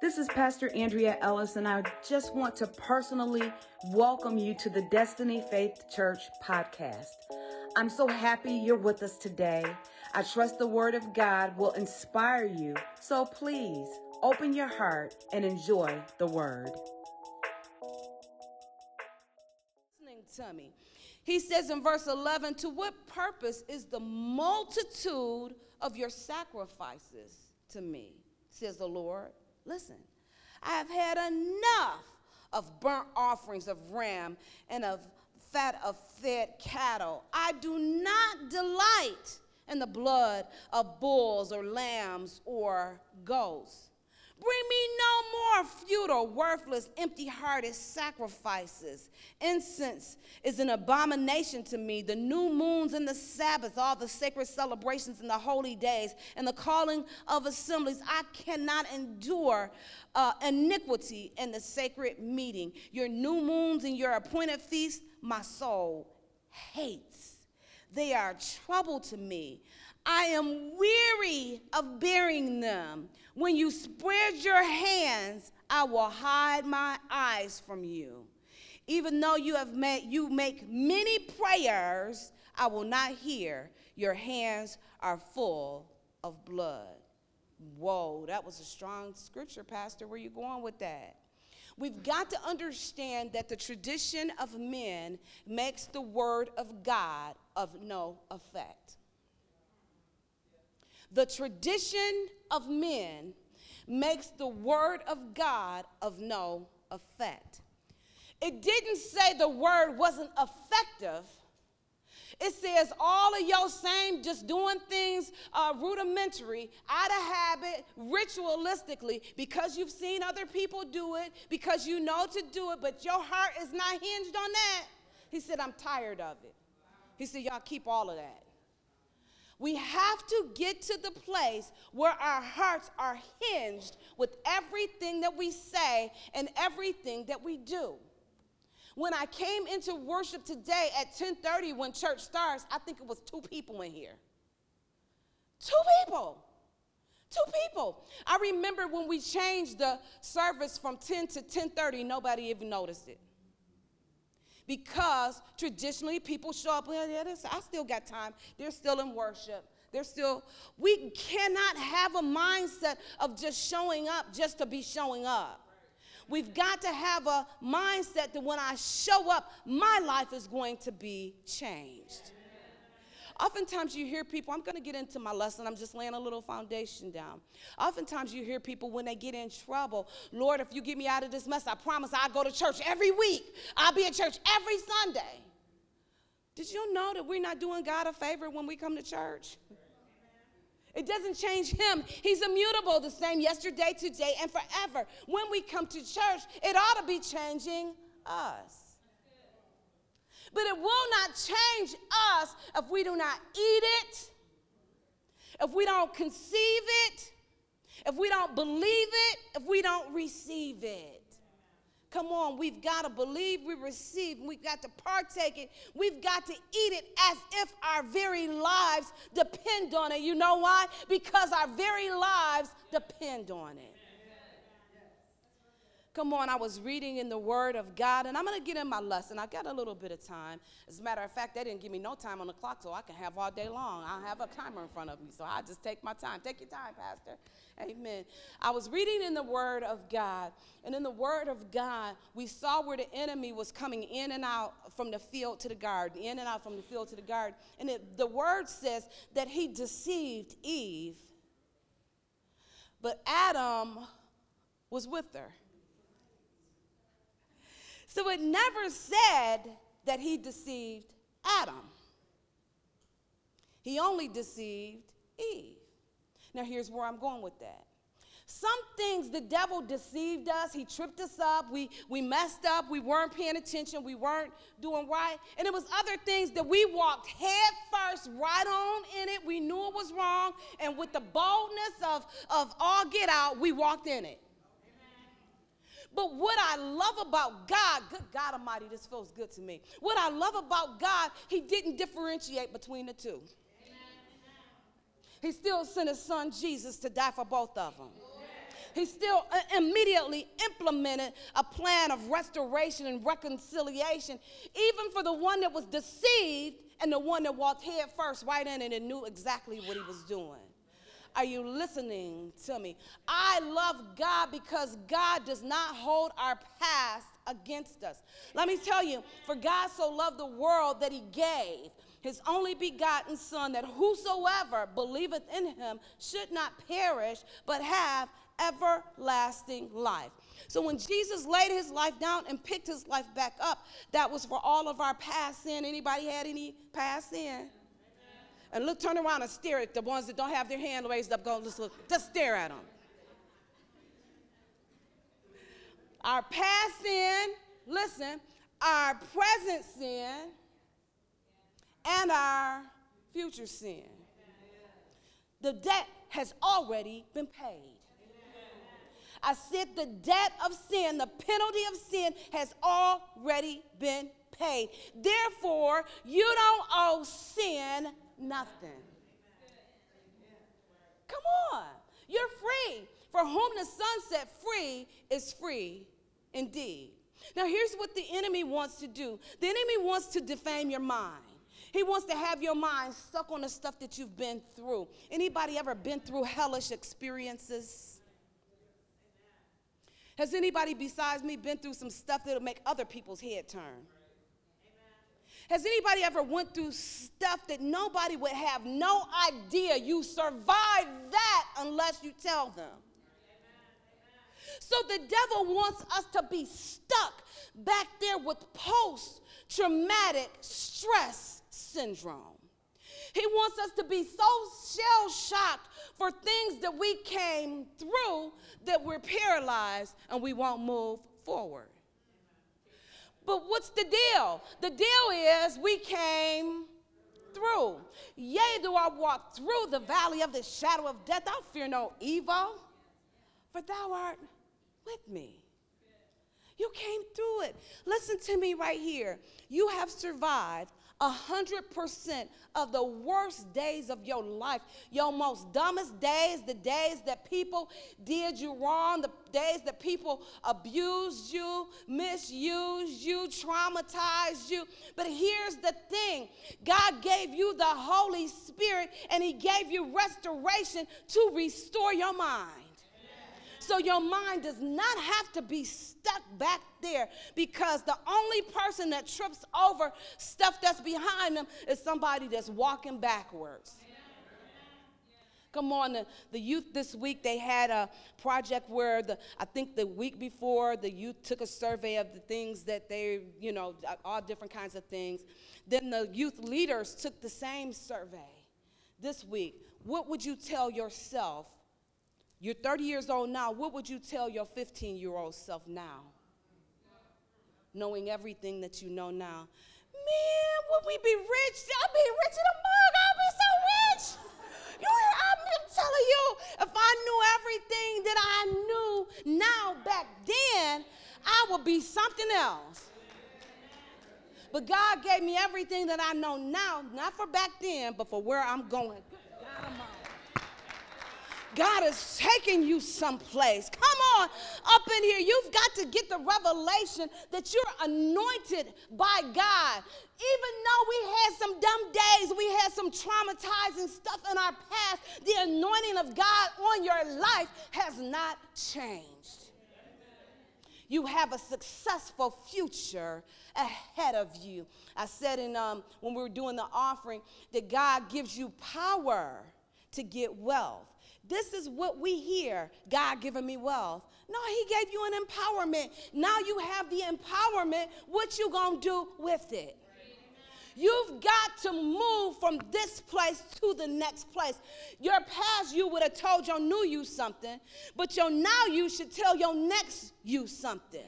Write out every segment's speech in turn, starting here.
This is Pastor Andrea Ellis, and I just want to personally welcome you to the Destiny Faith Church podcast. I'm so happy you're with us today. I trust the Word of God will inspire you, so please open your heart and enjoy the Word. Listening to me. He says in verse 11, To what purpose is the multitude of your sacrifices to me, says the Lord? Listen, I have had enough of burnt offerings of ram and of fat of fed cattle. I do not delight in the blood of bulls or lambs or goats. Bring me no more futile, worthless, empty hearted sacrifices. Incense is an abomination to me. The new moons and the Sabbath, all the sacred celebrations and the holy days, and the calling of assemblies. I cannot endure uh, iniquity in the sacred meeting. Your new moons and your appointed feasts, my soul hates. They are trouble to me. I am weary of bearing them. When you spread your hands, I will hide my eyes from you. Even though you have made you make many prayers, I will not hear. Your hands are full of blood. Whoa, that was a strong scripture, Pastor. Where you going with that? We've got to understand that the tradition of men makes the word of God of no effect. The tradition of men makes the word of God of no effect. It didn't say the word wasn't effective. It says all of your same, just doing things uh, rudimentary, out of habit, ritualistically, because you've seen other people do it, because you know to do it, but your heart is not hinged on that. He said, I'm tired of it. He said, Y'all keep all of that. We have to get to the place where our hearts are hinged with everything that we say and everything that we do. When I came into worship today at 10:30 when church starts, I think it was two people in here. Two people. Two people. I remember when we changed the service from 10 to 10:30, nobody even noticed it because traditionally people show up, well, yeah, I still got time. They're still in worship. They're still, we cannot have a mindset of just showing up just to be showing up. We've got to have a mindset that when I show up, my life is going to be changed. Oftentimes you hear people, I'm going to get into my lesson, I'm just laying a little foundation down. Oftentimes you hear people when they get in trouble, Lord, if you get me out of this mess, I promise I'll go to church every week. I'll be at church every Sunday. Did you know that we're not doing God a favor when we come to church? It doesn't change him. He's immutable, the same yesterday, today, and forever. When we come to church, it ought to be changing us. But it will not change us if we do not eat it, if we don't conceive it, if we don't believe it, if we don't receive it. Come on, we've got to believe we receive. We've got to partake it. We've got to eat it as if our very lives depend on it. You know why? Because our very lives depend on it. Come on, I was reading in the Word of God, and I'm going to get in my lesson. I got a little bit of time. As a matter of fact, they didn't give me no time on the clock, so I can have all day long. I have a timer in front of me, so I just take my time. Take your time, Pastor. Amen. I was reading in the Word of God, and in the Word of God, we saw where the enemy was coming in and out from the field to the garden, in and out from the field to the garden. And it, the Word says that he deceived Eve, but Adam was with her. So it never said that he deceived Adam. He only deceived Eve. Now, here's where I'm going with that. Some things the devil deceived us, he tripped us up, we, we messed up, we weren't paying attention, we weren't doing right. And it was other things that we walked head first right on in it. We knew it was wrong, and with the boldness of, of all get out, we walked in it. But what I love about God, good God Almighty, this feels good to me. What I love about God, He didn't differentiate between the two. He still sent His Son Jesus to die for both of them. He still uh, immediately implemented a plan of restoration and reconciliation, even for the one that was deceived and the one that walked head first right in and knew exactly what he was doing. Are you listening to me? I love God because God does not hold our past against us. Let me tell you, for God so loved the world that he gave his only begotten Son, that whosoever believeth in him should not perish, but have everlasting life. So when Jesus laid his life down and picked his life back up, that was for all of our past sin. Anybody had any past sin? And look, turn around and stare at the ones that don't have their hand raised up. Go, just look, just stare at them. Our past sin, listen, our present sin, and our future sin. The debt has already been paid. I said the debt of sin, the penalty of sin has already been paid. Therefore, you don't owe sin nothing. Come on. You're free. For whom the Son set free is free indeed. Now, here's what the enemy wants to do the enemy wants to defame your mind. He wants to have your mind stuck on the stuff that you've been through. Anybody ever been through hellish experiences? Has anybody besides me been through some stuff that'll make other people's head turn? Has anybody ever went through stuff that nobody would have no idea you survived that unless you tell them? So the devil wants us to be stuck back there with post traumatic stress syndrome. He wants us to be so shell shocked for things that we came through that we're paralyzed and we won't move forward. But what's the deal? The deal is we came through. Yea, do I walk through the valley of the shadow of death, I fear no evil, for thou art with me. You came through it. Listen to me right here. You have survived 100% of the worst days of your life, your most dumbest days, the days that people did you wrong, the days that people abused you, misused you, traumatized you. But here's the thing God gave you the Holy Spirit and He gave you restoration to restore your mind. So your mind does not have to be stuck back there because the only person that trips over stuff that's behind them is somebody that's walking backwards. Come on, the, the youth this week, they had a project where the, I think the week before, the youth took a survey of the things that they, you know, all different kinds of things. Then the youth leaders took the same survey this week. What would you tell yourself you're 30 years old now. What would you tell your 15 year old self now? Knowing everything that you know now. Man, would we be rich? I'd be rich in a mug. I'd be so rich. You, I'm telling you, if I knew everything that I knew now back then, I would be something else. But God gave me everything that I know now, not for back then, but for where I'm going. God is taking you someplace. Come on up in here. You've got to get the revelation that you're anointed by God. Even though we had some dumb days, we had some traumatizing stuff in our past, the anointing of God on your life has not changed. You have a successful future ahead of you. I said in um, when we were doing the offering that God gives you power to get wealth. This is what we hear God giving me wealth. No, He gave you an empowerment. Now you have the empowerment. What you gonna do with it? You've got to move from this place to the next place. Your past you would have told your new you something, but your now you should tell your next you something.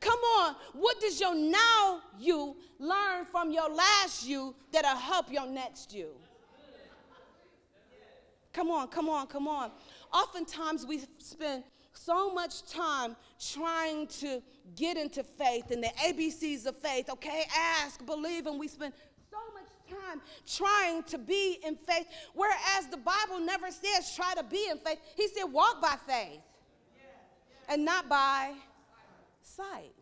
Come on, what does your now you learn from your last you that'll help your next you? Come on, come on, come on. Oftentimes we spend so much time trying to get into faith and the ABCs of faith. Okay, ask, believe, and we spend so much time trying to be in faith, whereas the Bible never says try to be in faith. He said walk by faith and not by sight.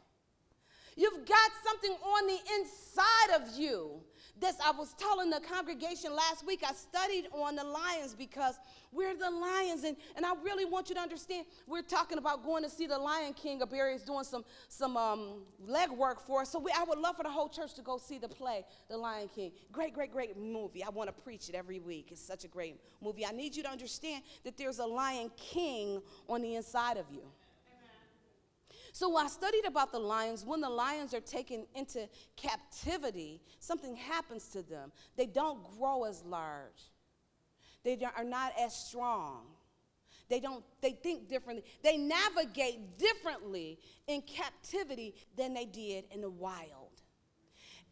You've got something on the inside of you. This I was telling the congregation last week. I studied on the lions because we're the lions, and, and I really want you to understand. We're talking about going to see the Lion King. Aberi is doing some some um, leg work for us, so we, I would love for the whole church to go see the play, The Lion King. Great, great, great movie. I want to preach it every week. It's such a great movie. I need you to understand that there's a Lion King on the inside of you. So I studied about the lions. When the lions are taken into captivity, something happens to them. They don't grow as large. They are not as strong. They don't they think differently. They navigate differently in captivity than they did in the wild.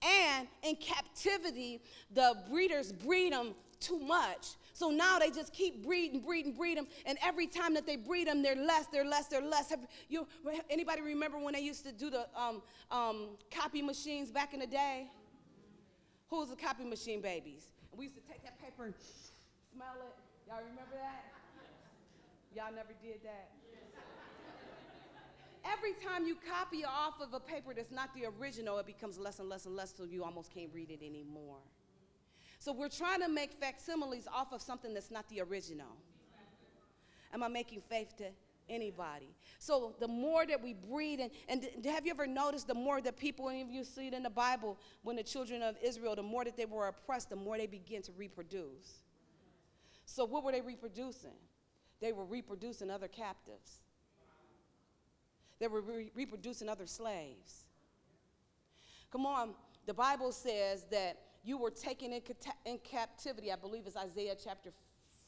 And in captivity, the breeders breed them too much so now they just keep breeding, breeding, breeding, and every time that they breed them, they're less, they're less, they're less. Have you anybody remember when they used to do the um, um, copy machines back in the day? Who was the copy machine babies? And we used to take that paper and smell it. Y'all remember that? Y'all never did that. Every time you copy off of a paper that's not the original, it becomes less and less and less till you almost can't read it anymore. So we're trying to make facsimiles off of something that's not the original. Am I making faith to anybody? So the more that we breed, and, and have you ever noticed the more that people, and you see it in the Bible, when the children of Israel, the more that they were oppressed, the more they begin to reproduce. So what were they reproducing? They were reproducing other captives. They were re- reproducing other slaves. Come on, the Bible says that you were taken in, in captivity. I believe it's Isaiah chapter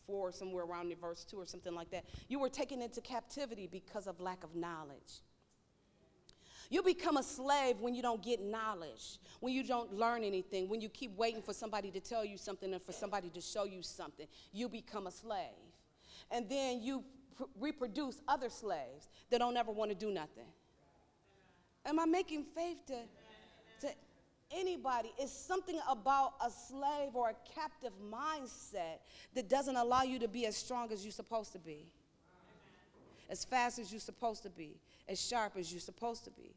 4, somewhere around verse 2 or something like that. You were taken into captivity because of lack of knowledge. You become a slave when you don't get knowledge, when you don't learn anything, when you keep waiting for somebody to tell you something and for somebody to show you something. You become a slave. And then you pr- reproduce other slaves that don't ever want to do nothing. Am I making faith to anybody. It's something about a slave or a captive mindset that doesn't allow you to be as strong as you're supposed to be, as fast as you're supposed to be, as sharp as you're supposed to be.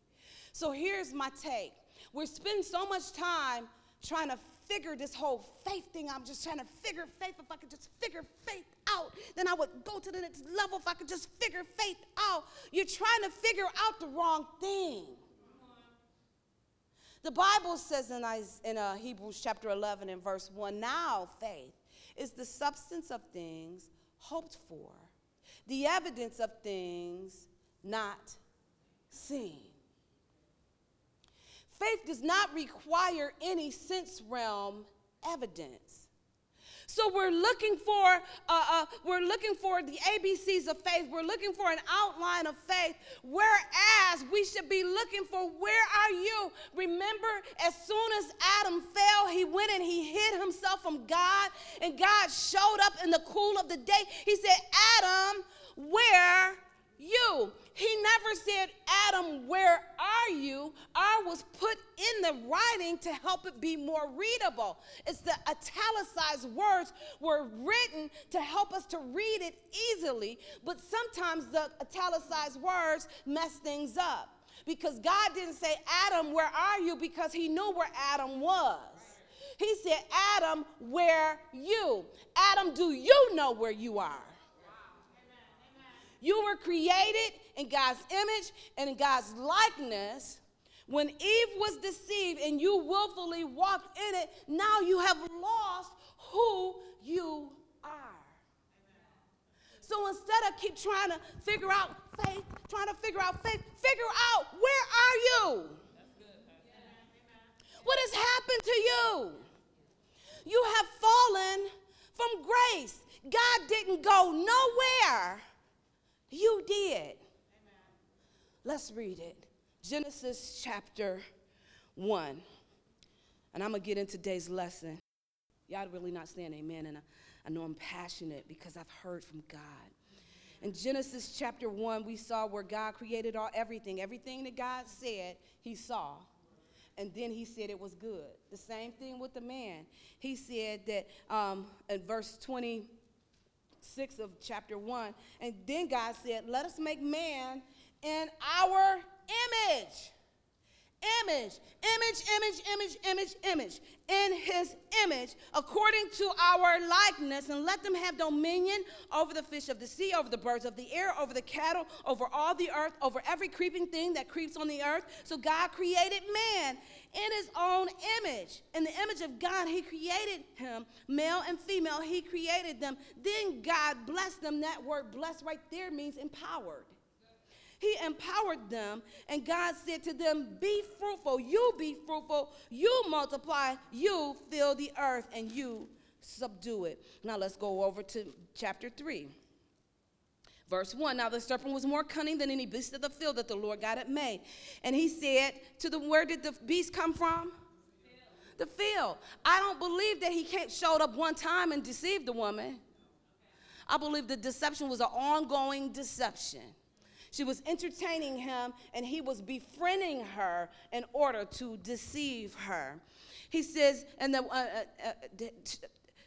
So here's my take. We're spending so much time trying to figure this whole faith thing. I'm just trying to figure faith. If I could just figure faith out, then I would go to the next level if I could just figure faith out. You're trying to figure out the wrong thing. The Bible says in, in uh, Hebrews chapter 11 and verse 1 now faith is the substance of things hoped for, the evidence of things not seen. Faith does not require any sense realm evidence. So we're looking for uh, uh, we're looking for the ABCs of faith. We're looking for an outline of faith. Whereas we should be looking for where are you? Remember, as soon as Adam fell, he went and he hid himself from God, and God showed up in the cool of the day. He said, Adam, where you. He never said, Adam, where are you? R was put in the writing to help it be more readable. It's the italicized words were written to help us to read it easily, but sometimes the italicized words mess things up. Because God didn't say, Adam, where are you? Because he knew where Adam was. He said, Adam, where you? Adam, do you know where you are? You were created in God's image and in God's likeness. When Eve was deceived and you willfully walked in it, now you have lost who you are. So instead of keep trying to figure out faith, trying to figure out faith, figure out where are you? What has happened to you? You have fallen from grace. God didn't go nowhere you did. Let's read it. Genesis chapter 1. And I'm going to get into today's lesson. Y'all really not saying amen. And I, I know I'm passionate because I've heard from God. In Genesis chapter 1, we saw where God created all everything. Everything that God said, he saw. and then he said it was good. The same thing with the man. He said that um, in verse 26 of chapter 1, and then God said, Let us make man in our image image, image, image, image, image, image, in his image, according to our likeness, and let them have dominion over the fish of the sea, over the birds of the air, over the cattle, over all the earth, over every creeping thing that creeps on the earth. So God created man in his own image. In the image of God, he created him, male and female, he created them. Then God blessed them. That word blessed right there means empowered. He empowered them, and God said to them, Be fruitful, you be fruitful, you multiply, you fill the earth, and you subdue it. Now let's go over to chapter 3. Verse 1 Now the serpent was more cunning than any beast of the field that the Lord God had made. And he said to them, Where did the beast come from? The field. I don't believe that he showed up one time and deceived the woman. I believe the deception was an ongoing deception. She was entertaining him, and he was befriending her in order to deceive her. He says, and the, uh, uh, uh,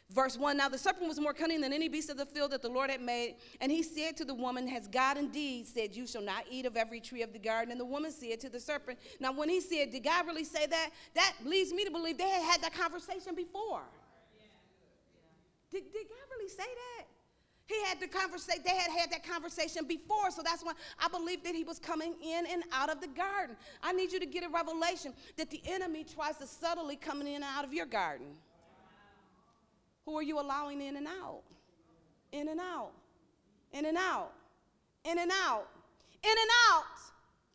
verse 1 Now the serpent was more cunning than any beast of the field that the Lord had made. And he said to the woman, Has God indeed said, You shall not eat of every tree of the garden? And the woman said to the serpent, Now, when he said, Did God really say that? That leads me to believe they had had that conversation before. Did, did God really say that? He had the conversation, they had had that conversation before, so that's why I believe that he was coming in and out of the garden. I need you to get a revelation that the enemy tries to subtly come in and out of your garden. Who are you allowing in and out? In and out, in and out, in and out, in and out,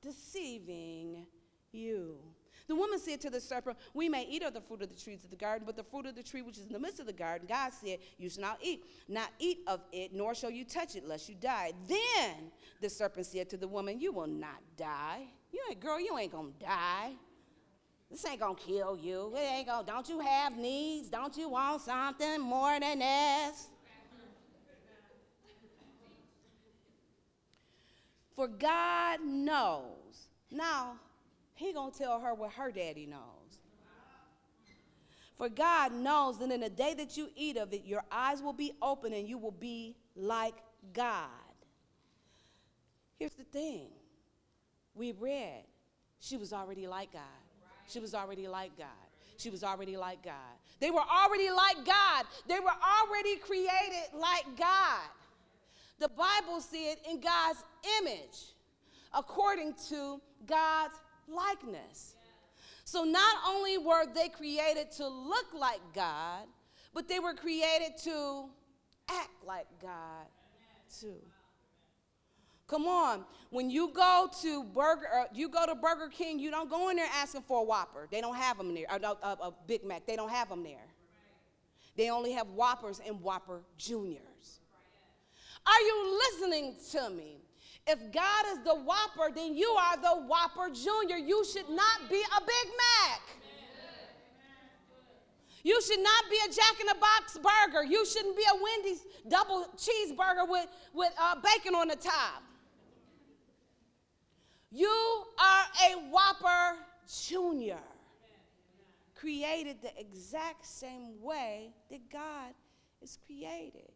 deceiving you. The woman said to the serpent, We may eat of the fruit of the trees of the garden, but the fruit of the tree which is in the midst of the garden, God said, You shall not eat, not eat of it, nor shall you touch it, lest you die. Then the serpent said to the woman, You will not die. You ain't, girl, you ain't gonna die. This ain't gonna kill you. It ain't gonna, don't you have needs? Don't you want something more than this? For God knows. Now, he gonna tell her what her daddy knows. For God knows that in the day that you eat of it, your eyes will be open and you will be like God. Here's the thing we read, she was already like God. She was already like God. She was already like God. They were already like God. They were already created like God. The Bible said in God's image, according to God's likeness. So not only were they created to look like God, but they were created to act like God too. Come on, when you go to Burger, uh, you go to Burger King, you don't go in there asking for a Whopper. They don't have them there. A, a, a Big Mac, they don't have them there. They only have Whoppers and Whopper Juniors. Are you listening to me? If God is the Whopper, then you are the Whopper Junior. You should not be a Big Mac. You should not be a Jack in the Box burger. You shouldn't be a Wendy's double cheeseburger with, with uh, bacon on the top. You are a Whopper Junior, created the exact same way that God is created.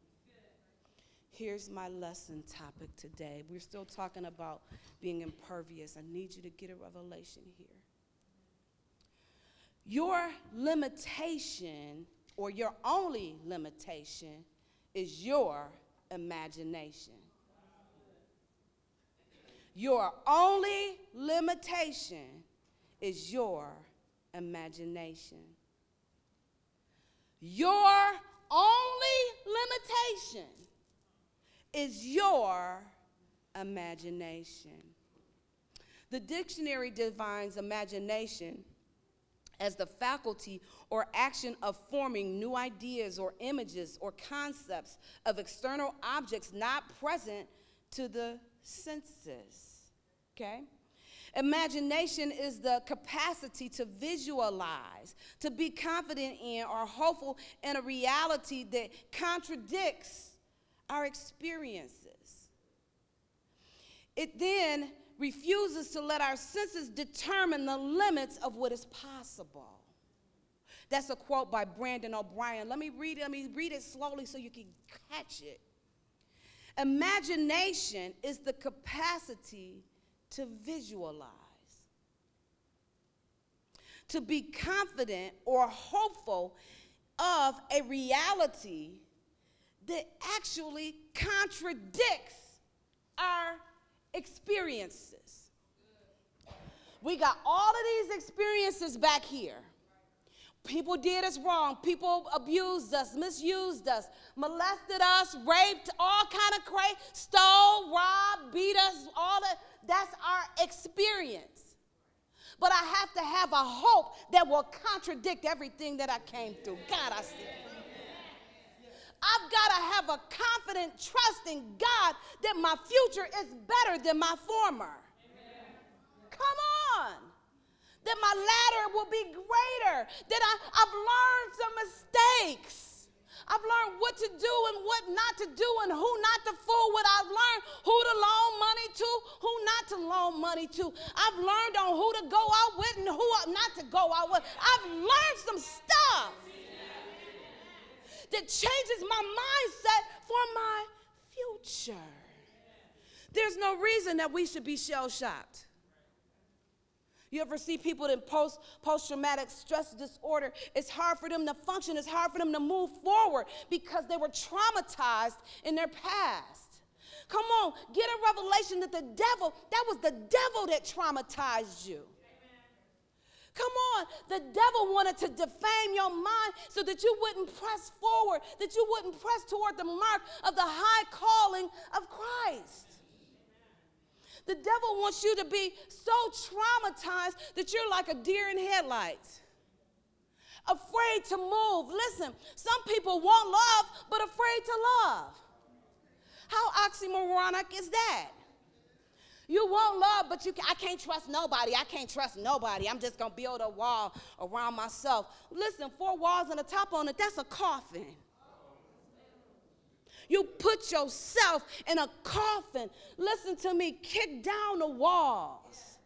Here's my lesson topic today. We're still talking about being impervious. I need you to get a revelation here. Your limitation, or your only limitation, is your imagination. Your only limitation is your imagination. Your only limitation is your imagination. The dictionary defines imagination as the faculty or action of forming new ideas or images or concepts of external objects not present to the senses. Okay? Imagination is the capacity to visualize, to be confident in, or hopeful in a reality that contradicts our experiences. it then refuses to let our senses determine the limits of what is possible. That's a quote by Brandon O'Brien. Let me read it, let me read it slowly so you can catch it. Imagination is the capacity to visualize, to be confident or hopeful of a reality that actually contradicts our experiences. We got all of these experiences back here. People did us wrong. People abused us, misused us, molested us, raped, all kind of crazy, stole, robbed, beat us, all that. That's our experience. But I have to have a hope that will contradict everything that I came through. God, I see. I've got to have a confident trust in God that my future is better than my former. Come on. That my latter will be greater. That I, I've learned some mistakes. I've learned what to do and what not to do and who not to fool with. I've learned who to loan money to, who not to loan money to. I've learned on who to go out with and who not to go out with. I've learned some stuff that changes my mindset for my future. There's no reason that we should be shell shocked. You ever see people in post post traumatic stress disorder? It's hard for them to function. It's hard for them to move forward because they were traumatized in their past. Come on, get a revelation that the devil, that was the devil that traumatized you. Come on, the devil wanted to defame your mind so that you wouldn't press forward, that you wouldn't press toward the mark of the high calling of Christ. The devil wants you to be so traumatized that you're like a deer in headlights. Afraid to move. Listen, some people want love, but afraid to love. How oxymoronic is that? You want love, but you can, I can't trust nobody. I can't trust nobody. I'm just gonna build a wall around myself. Listen, four walls and a top on it, that's a coffin. You put yourself in a coffin. Listen to me, kick down the walls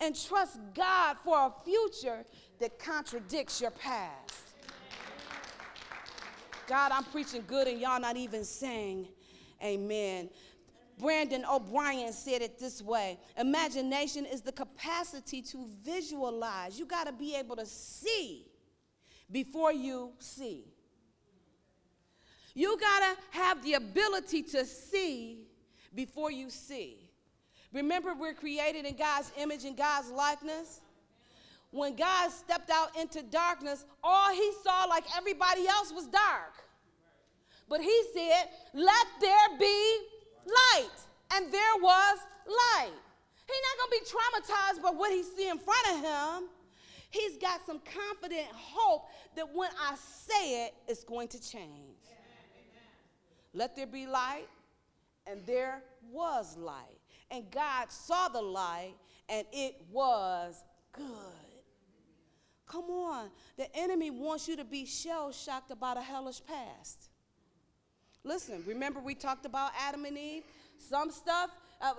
and trust God for a future that contradicts your past. God, I'm preaching good and y'all not even saying amen. Brandon O'Brien said it this way Imagination is the capacity to visualize. You got to be able to see before you see. You got to have the ability to see before you see. Remember, we're created in God's image and God's likeness. When God stepped out into darkness, all he saw, like everybody else, was dark. But he said, Let there be light. And there was light. He's not going to be traumatized by what he see in front of him. He's got some confident hope that when I say it, it's going to change. Let there be light, and there was light. And God saw the light, and it was good. Come on. The enemy wants you to be shell shocked about a hellish past. Listen, remember we talked about Adam and Eve? Some stuff, uh,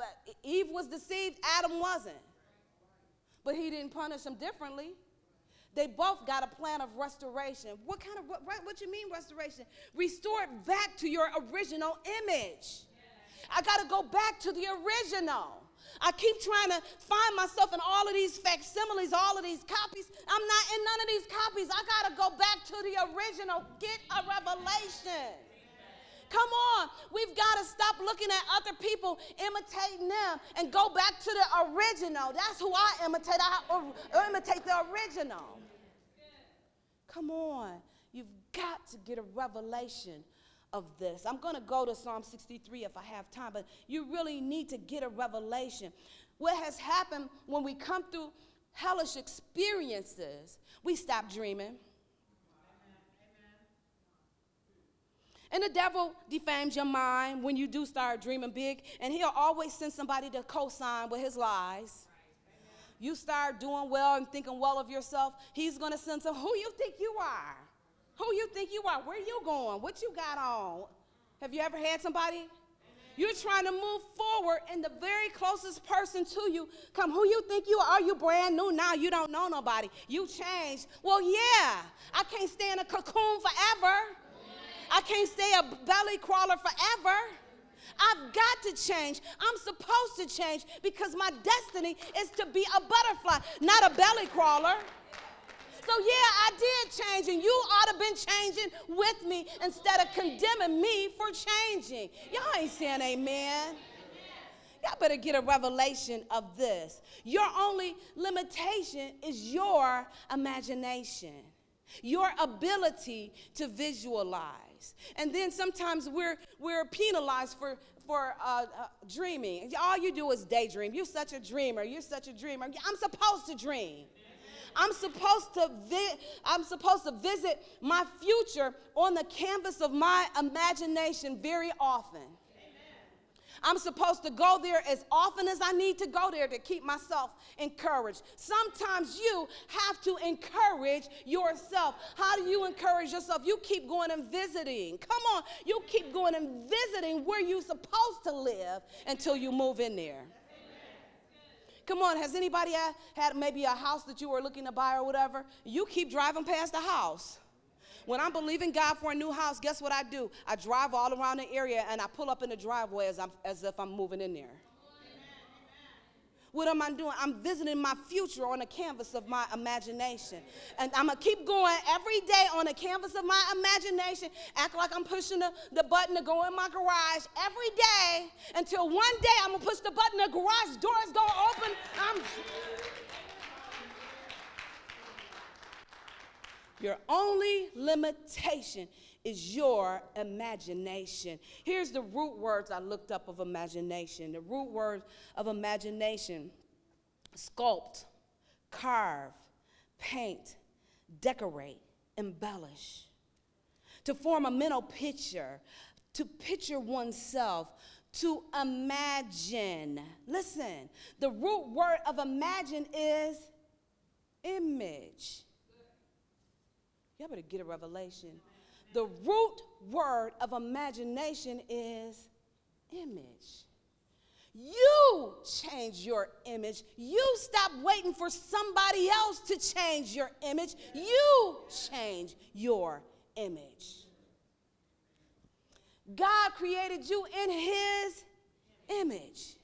Eve was deceived, Adam wasn't. But he didn't punish them differently. They both got a plan of restoration. What kind of, what, what you mean restoration? Restore it back to your original image. I got to go back to the original. I keep trying to find myself in all of these facsimiles, all of these copies. I'm not in none of these copies. I got to go back to the original. Get a revelation. Come on. We've got to stop looking at other people, imitating them, and go back to the original. That's who I imitate. I imitate the original. Come on. You've got to get a revelation of this. I'm going to go to Psalm 63 if I have time, but you really need to get a revelation. What has happened when we come through hellish experiences, we stop dreaming. And the devil defames your mind when you do start dreaming big, and he'll always send somebody to co sign with his lies you start doing well and thinking well of yourself, he's to send some, who you think you are? Who you think you are? Where you going? What you got on? Have you ever had somebody You're trying to move forward, and the very closest person to you come. Who you think you are? You brand new now. You don't know nobody. You changed. Well, yeah. I can't stay in a cocoon forever. I can't stay a belly crawler forever. I've got to change. I'm supposed to change because my destiny is to be a butterfly, not a belly crawler. So, yeah, I did change, and you ought to have been changing with me instead of condemning me for changing. Y'all ain't saying amen. Y'all better get a revelation of this. Your only limitation is your imagination, your ability to visualize. And then sometimes we're, we're penalized for, for uh, uh, dreaming. All you do is daydream. You're such a dreamer. You're such a dreamer. I'm supposed to dream. I'm supposed to vi- I'm supposed to visit my future on the canvas of my imagination very often. I'm supposed to go there as often as I need to go there to keep myself encouraged. Sometimes you have to encourage yourself. How do you encourage yourself? You keep going and visiting. Come on, you keep going and visiting where you're supposed to live until you move in there. Come on, has anybody had maybe a house that you were looking to buy or whatever? You keep driving past the house. When I'm believing God for a new house, guess what I do? I drive all around the area and I pull up in the driveway as, I'm, as if I'm moving in there. What am I doing? I'm visiting my future on the canvas of my imagination. And I'm going to keep going every day on the canvas of my imagination, act like I'm pushing the, the button to go in my garage every day until one day I'm going to push the button, the garage door is going to open. I'm. Your only limitation is your imagination. Here's the root words I looked up of imagination. The root word of imagination sculpt, carve, paint, decorate, embellish. To form a mental picture, to picture oneself, to imagine. Listen, the root word of imagine is image. Y'all better get a revelation. The root word of imagination is image. You change your image. You stop waiting for somebody else to change your image. You change your image. God created you in His image.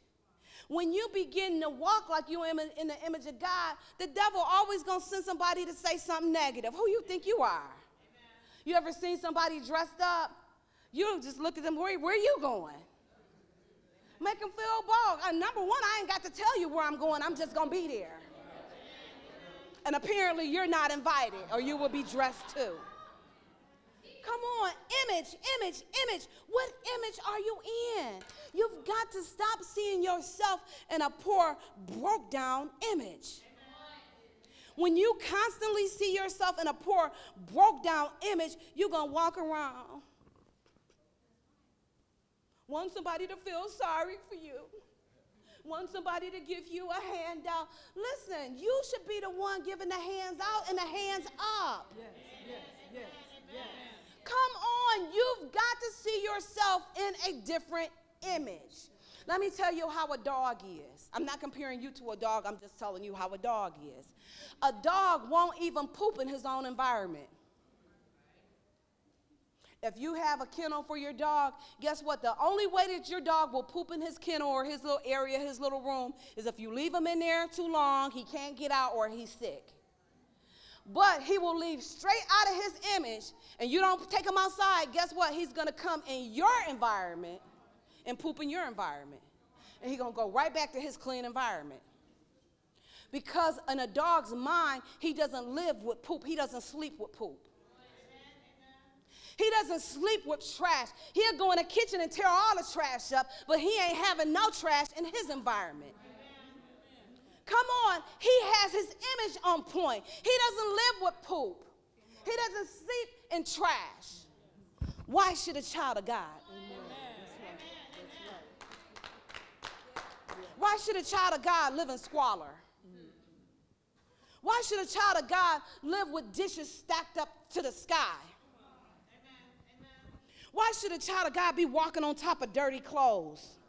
When you begin to walk like you in the image of God, the devil always gonna send somebody to say something negative. Who you think you are? You ever seen somebody dressed up? You just look at them, where, where are you going? Make them feel bold. Uh, number one, I ain't got to tell you where I'm going, I'm just to be there. And apparently, you're not invited, or you will be dressed too. Come on, image, image, image. What image are you in? You've got to stop seeing yourself in a poor, broke down image. When you constantly see yourself in a poor, broke down image, you're going to walk around. Want somebody to feel sorry for you. Want somebody to give you a handout. Listen, you should be the one giving the hands out and the hands up. Yes, yes, yes, yes. Come on, you've got to see yourself in a different image. Let me tell you how a dog is. I'm not comparing you to a dog, I'm just telling you how a dog is. A dog won't even poop in his own environment. If you have a kennel for your dog, guess what? The only way that your dog will poop in his kennel or his little area, his little room, is if you leave him in there too long, he can't get out, or he's sick. But he will leave straight out of his image, and you don't take him outside, guess what? He's gonna come in your environment and poop in your environment. And he's gonna go right back to his clean environment. Because in a dog's mind, he doesn't live with poop, he doesn't sleep with poop. He doesn't sleep with trash. He'll go in the kitchen and tear all the trash up, but he ain't having no trash in his environment. Come on, he has his image on point. He doesn't live with poop, he doesn't sleep in trash. Why should a child of God? Why should a child of God live in squalor? Why should a child of God live with dishes stacked up to the sky? Why should a child of God be walking on top of dirty clothes?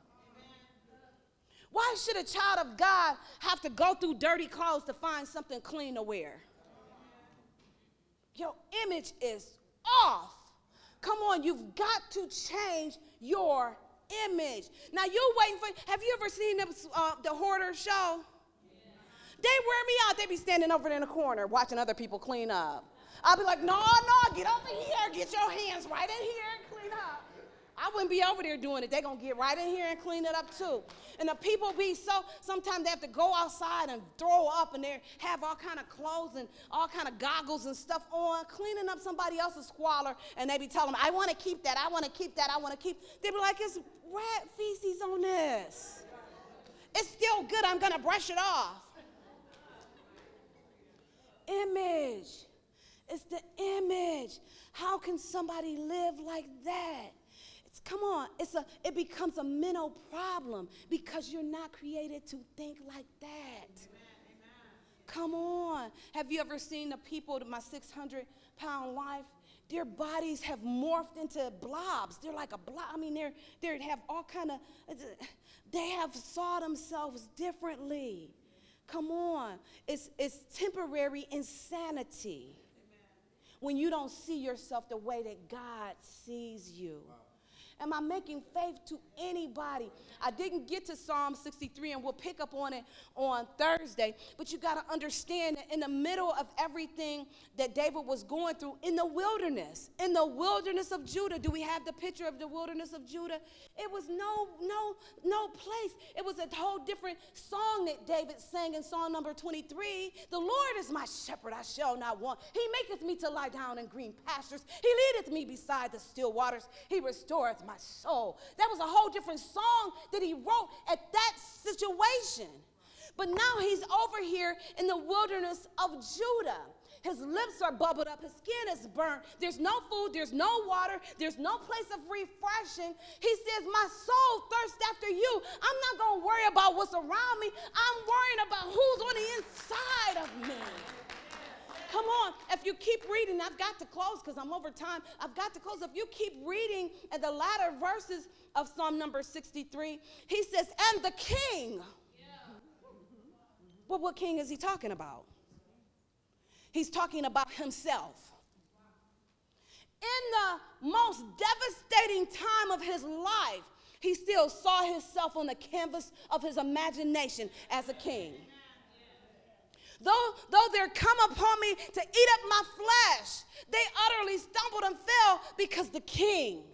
Why should a child of God have to go through dirty clothes to find something clean to wear? Your image is off. Come on, you've got to change your image. Now you're waiting for. Have you ever seen the, uh, the hoarder show? They wear me out. They be standing over there in the corner watching other people clean up. I'll be like, no, no, get over here, get your hands right in here. I wouldn't be over there doing it. They're going to get right in here and clean it up too. And the people be so, sometimes they have to go outside and throw up and they have all kind of clothes and all kind of goggles and stuff on, cleaning up somebody else's squalor. And they be telling them, I want to keep that, I want to keep that, I want to keep. They be like, it's rat feces on this. It's still good, I'm going to brush it off. Image. It's the image. How can somebody live like that? Come on. It's a it becomes a mental problem because you're not created to think like that. Amen, Come on. Have you ever seen the people, my 600 pound life? Their bodies have morphed into blobs. They're like a blob. I mean, they're they have all kind of. They have saw themselves differently. Come on. It's it's temporary insanity when you don't see yourself the way that God sees you. Wow. Am I making faith to anybody? I didn't get to Psalm 63, and we'll pick up on it on Thursday. But you got to understand that in the middle of everything that David was going through in the wilderness, in the wilderness of Judah, do we have the picture of the wilderness of Judah? It was no, no, no place. It was a whole different song that David sang in Psalm number 23. The Lord is my shepherd, I shall not want. He maketh me to lie down in green pastures. He leadeth me beside the still waters. He restoreth my soul. That was a whole different song that he wrote at that situation. But now he's over here in the wilderness of Judah. His lips are bubbled up, his skin is burnt. There's no food, there's no water, there's no place of refreshing. He says, My soul thirsts after you. I'm not going to worry about what's around me, I'm worrying about who's on the inside of me. Come on. If you keep reading, I've got to close because I'm over time. I've got to close. If you keep reading at the latter verses of Psalm number 63, he says, And the king. Well, what king is he talking about? He's talking about himself. In the most devastating time of his life, he still saw himself on the canvas of his imagination as a king. Though, though there come upon me to eat up my flesh, they utterly stumbled and fell because the king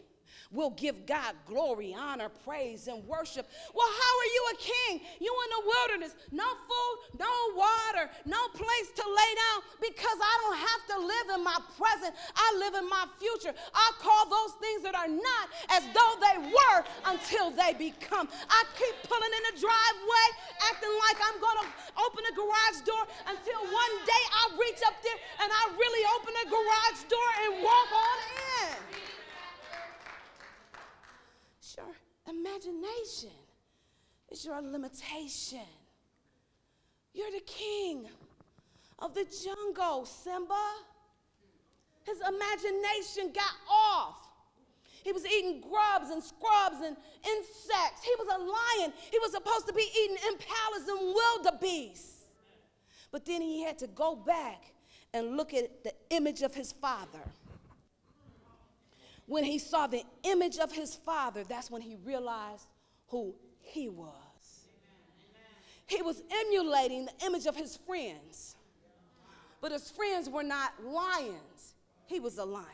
will give God glory, honor, praise, and worship. Well, how are you a king? You in the wilderness, no food, no water, no place to lay down because I don't have to live in my present. I live in my future. I call those things that are not as though they were until they become. I keep pulling in the driveway, acting like I'm going to open a garage door until one day I reach up there and I really open a garage door and walk on in your imagination, it's your limitation. You're the king of the jungle, Simba. His imagination got off. He was eating grubs and scrubs and insects. He was a lion. He was supposed to be eating impalas and wildebeest. But then he had to go back and look at the image of his father when he saw the image of his father, that's when he realized who he was. He was emulating the image of his friends, but his friends were not lions, he was a lion.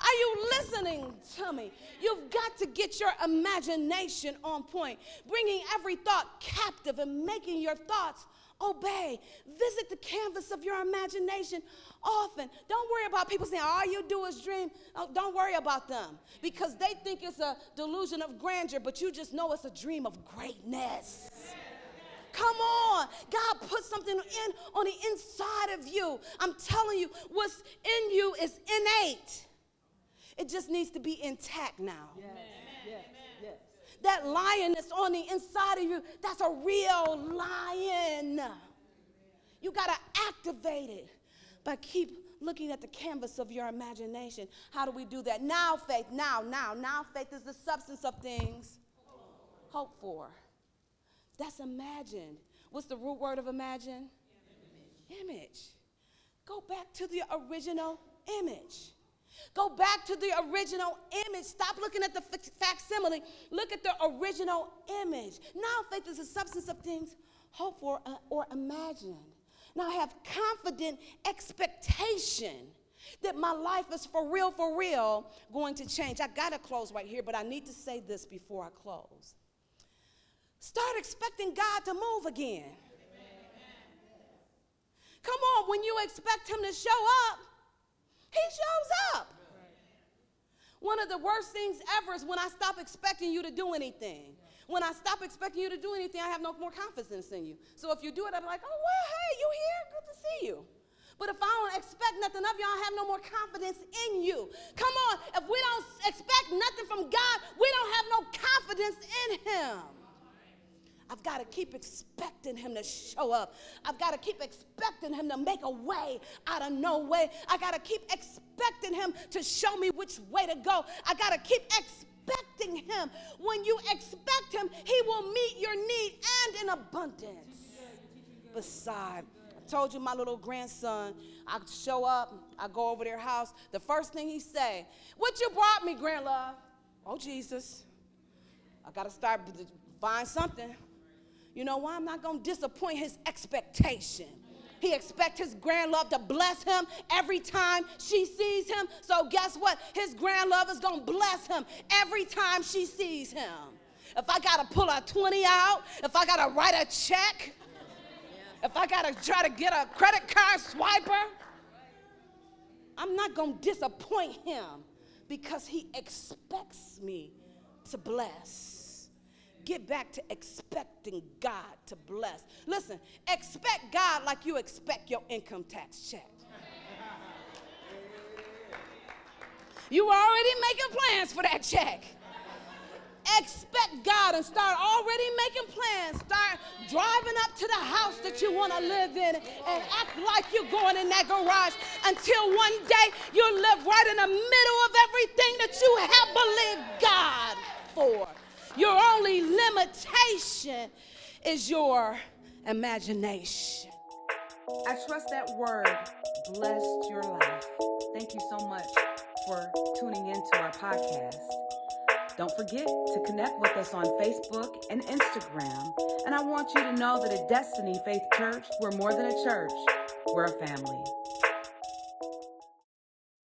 Are you listening to me? You've got to get your imagination on point, bringing every thought captive and making your thoughts obey. Visit the canvas of your imagination often. Don't worry about people saying, all you do is dream. Oh, don't worry about them because they think it's a delusion of grandeur, but you just know it's a dream of greatness. Come on. God put something in on the inside of you. I'm telling you, what's in you is innate. It just needs to be intact now. Yes. Yes. That lion that's on the inside of you, that's a real lion. You got to activate it but keep looking at the canvas of your imagination. How do we do that? Now, faith, now, now, now, faith is the substance of things hoped for. That's imagined. What's the root word of imagine? Image. image. Go back to the original image. Go back to the original image. Stop looking at the facsimile. Look at the original image. Now, faith is the substance of things hoped for uh, or imagined. Now, I have confident expectation that my life is for real, for real going to change. I got to close right here, but I need to say this before I close. Start expecting God to move again. Come on, when you expect Him to show up, He shows up. One of the worst things ever is when I stop expecting you to do anything. When I stop expecting you to do anything, I have no more confidence in you. So if you do it, I'm like, oh, well, hey, you here? Good to see you. But if I don't expect nothing of you, I have no more confidence in you. Come on, if we don't expect nothing from God, we don't have no confidence in Him. I've got to keep expecting him to show up. I've got to keep expecting him to make a way out of no way. I got to keep expecting him to show me which way to go. I got to keep expecting him. When you expect him, he will meet your need and in abundance. Beside, I told you my little grandson, I show up, I go over their house. The first thing he say, "What you brought me, grandlove?" Oh Jesus, I got to start find something. You know why? I'm not going to disappoint his expectation. He expects his grand love to bless him every time she sees him. So guess what? His grand love is going to bless him every time she sees him. If I got to pull a 20 out, if I got to write a check, if I got to try to get a credit card swiper, I'm not going to disappoint him because he expects me to bless get back to expecting God to bless. Listen, expect God like you expect your income tax check. You already making plans for that check. Expect God and start already making plans. Start driving up to the house that you want to live in and act like you're going in that garage until one day you'll live right in the middle of everything that you have believed God for. Your only limitation is your imagination. I trust that word blessed your life. Thank you so much for tuning into our podcast. Don't forget to connect with us on Facebook and Instagram. And I want you to know that at Destiny Faith Church, we're more than a church, we're a family.